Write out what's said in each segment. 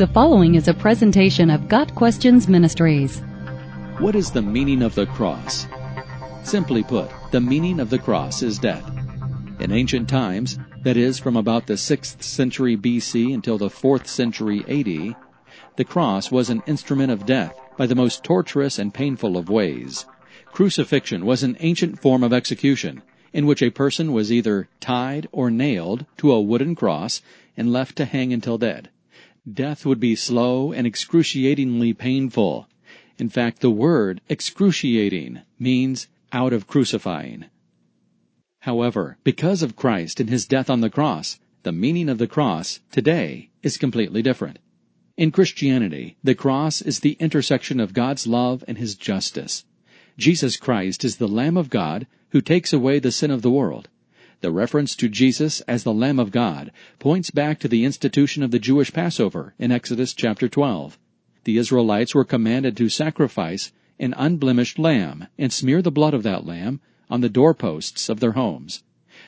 The following is a presentation of Got Questions Ministries. What is the meaning of the cross? Simply put, the meaning of the cross is death. In ancient times, that is, from about the 6th century BC until the 4th century AD, the cross was an instrument of death by the most torturous and painful of ways. Crucifixion was an ancient form of execution in which a person was either tied or nailed to a wooden cross and left to hang until dead. Death would be slow and excruciatingly painful. In fact, the word excruciating means out of crucifying. However, because of Christ and his death on the cross, the meaning of the cross today is completely different. In Christianity, the cross is the intersection of God's love and his justice. Jesus Christ is the Lamb of God who takes away the sin of the world. The reference to Jesus as the Lamb of God points back to the institution of the Jewish Passover in Exodus chapter 12. The Israelites were commanded to sacrifice an unblemished lamb and smear the blood of that lamb on the doorposts of their homes.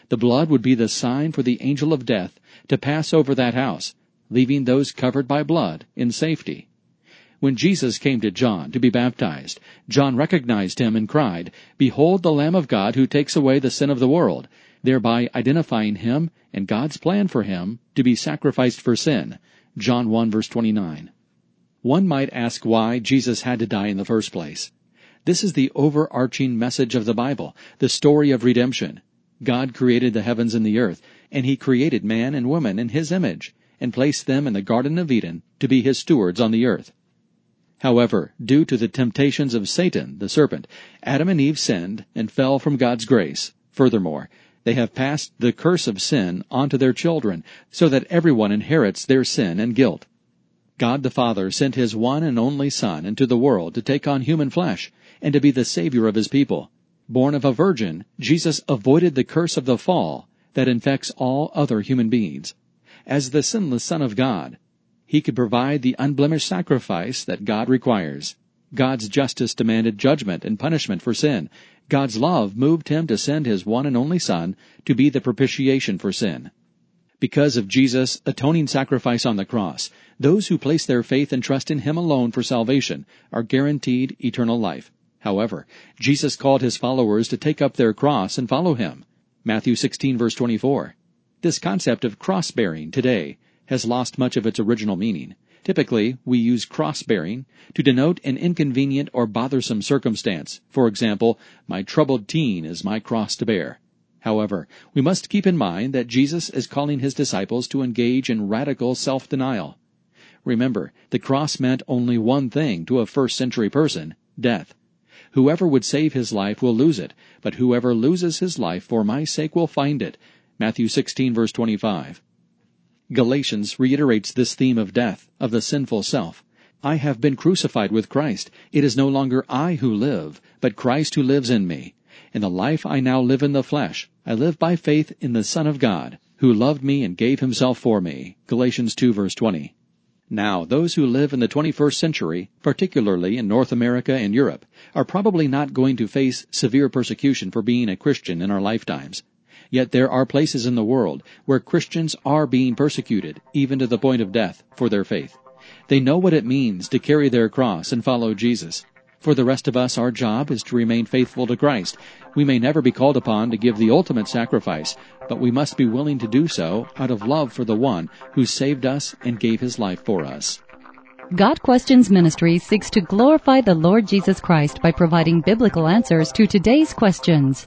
The blood would be the sign for the angel of death to pass over that house, leaving those covered by blood in safety. When Jesus came to John to be baptized, John recognized him and cried, Behold the Lamb of God who takes away the sin of the world thereby identifying him and God's plan for him to be sacrificed for sin. John 1 verse 29. One might ask why Jesus had to die in the first place. This is the overarching message of the Bible, the story of redemption. God created the heavens and the earth, and He created man and woman in His image, and placed them in the Garden of Eden to be His stewards on the earth. However, due to the temptations of Satan, the serpent, Adam and Eve sinned and fell from God's grace. Furthermore, they have passed the curse of sin onto their children, so that everyone inherits their sin and guilt. God the Father sent His one and only Son into the world to take on human flesh and to be the Savior of His people. Born of a virgin, Jesus avoided the curse of the fall that infects all other human beings. As the sinless Son of God, He could provide the unblemished sacrifice that God requires. God's justice demanded judgment and punishment for sin. God's love moved him to send his one and only Son to be the propitiation for sin. Because of Jesus' atoning sacrifice on the cross, those who place their faith and trust in Him alone for salvation are guaranteed eternal life. However, Jesus called His followers to take up their cross and follow Him. Matthew 16 verse 24. This concept of cross-bearing today has lost much of its original meaning. Typically, we use cross-bearing to denote an inconvenient or bothersome circumstance. For example, my troubled teen is my cross to bear. However, we must keep in mind that Jesus is calling his disciples to engage in radical self-denial. Remember, the cross meant only one thing to a first century person, death. Whoever would save his life will lose it, but whoever loses his life for my sake will find it. Matthew 16 verse 25. Galatians reiterates this theme of death, of the sinful self. I have been crucified with Christ. It is no longer I who live, but Christ who lives in me. In the life I now live in the flesh, I live by faith in the Son of God, who loved me and gave himself for me. Galatians 2 verse 20. Now, those who live in the 21st century, particularly in North America and Europe, are probably not going to face severe persecution for being a Christian in our lifetimes. Yet there are places in the world where Christians are being persecuted, even to the point of death, for their faith. They know what it means to carry their cross and follow Jesus. For the rest of us, our job is to remain faithful to Christ. We may never be called upon to give the ultimate sacrifice, but we must be willing to do so out of love for the one who saved us and gave his life for us. Got Questions Ministry seeks to glorify the Lord Jesus Christ by providing biblical answers to today's questions